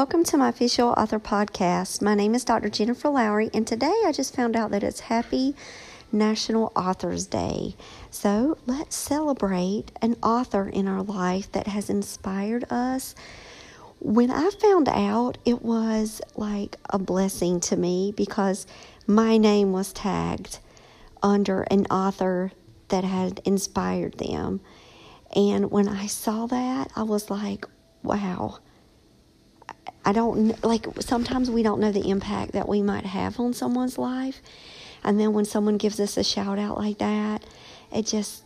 Welcome to my official author podcast. My name is Dr. Jennifer Lowry, and today I just found out that it's Happy National Authors Day. So let's celebrate an author in our life that has inspired us. When I found out, it was like a blessing to me because my name was tagged under an author that had inspired them. And when I saw that, I was like, wow I don't like sometimes we don't know the impact that we might have on someone's life. And then when someone gives us a shout out like that, it just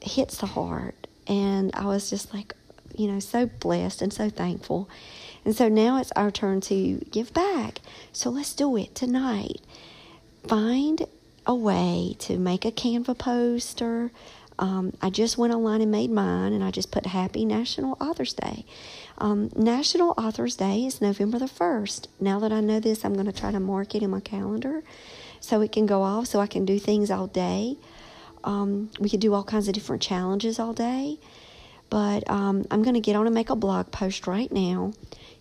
hits the heart. And I was just like, you know, so blessed and so thankful. And so now it's our turn to give back. So let's do it tonight. Find a way to make a Canva poster. Um, I just went online and made mine, and I just put Happy National Authors Day. Um, National Authors Day is November the 1st. Now that I know this, I'm going to try to mark it in my calendar so it can go off so I can do things all day. Um, we could do all kinds of different challenges all day. But um, I'm going to get on and make a blog post right now.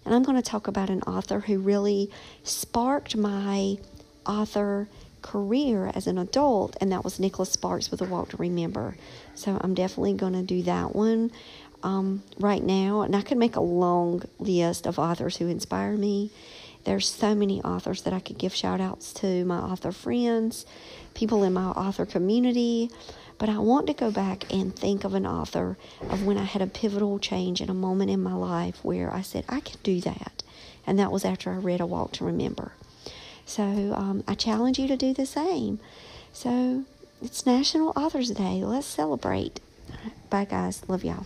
And I'm going to talk about an author who really sparked my author career as an adult, and that was Nicholas Sparks with A Walk to Remember. So I'm definitely going to do that one um, right now, and I could make a long list of authors who inspire me. There's so many authors that I could give shout outs to, my author friends, people in my author community. But I want to go back and think of an author of when I had a pivotal change in a moment in my life where I said, I can do that. And that was after I read A Walk to Remember. So um, I challenge you to do the same. So it's National Authors Day. Let's celebrate. Bye, guys. Love y'all.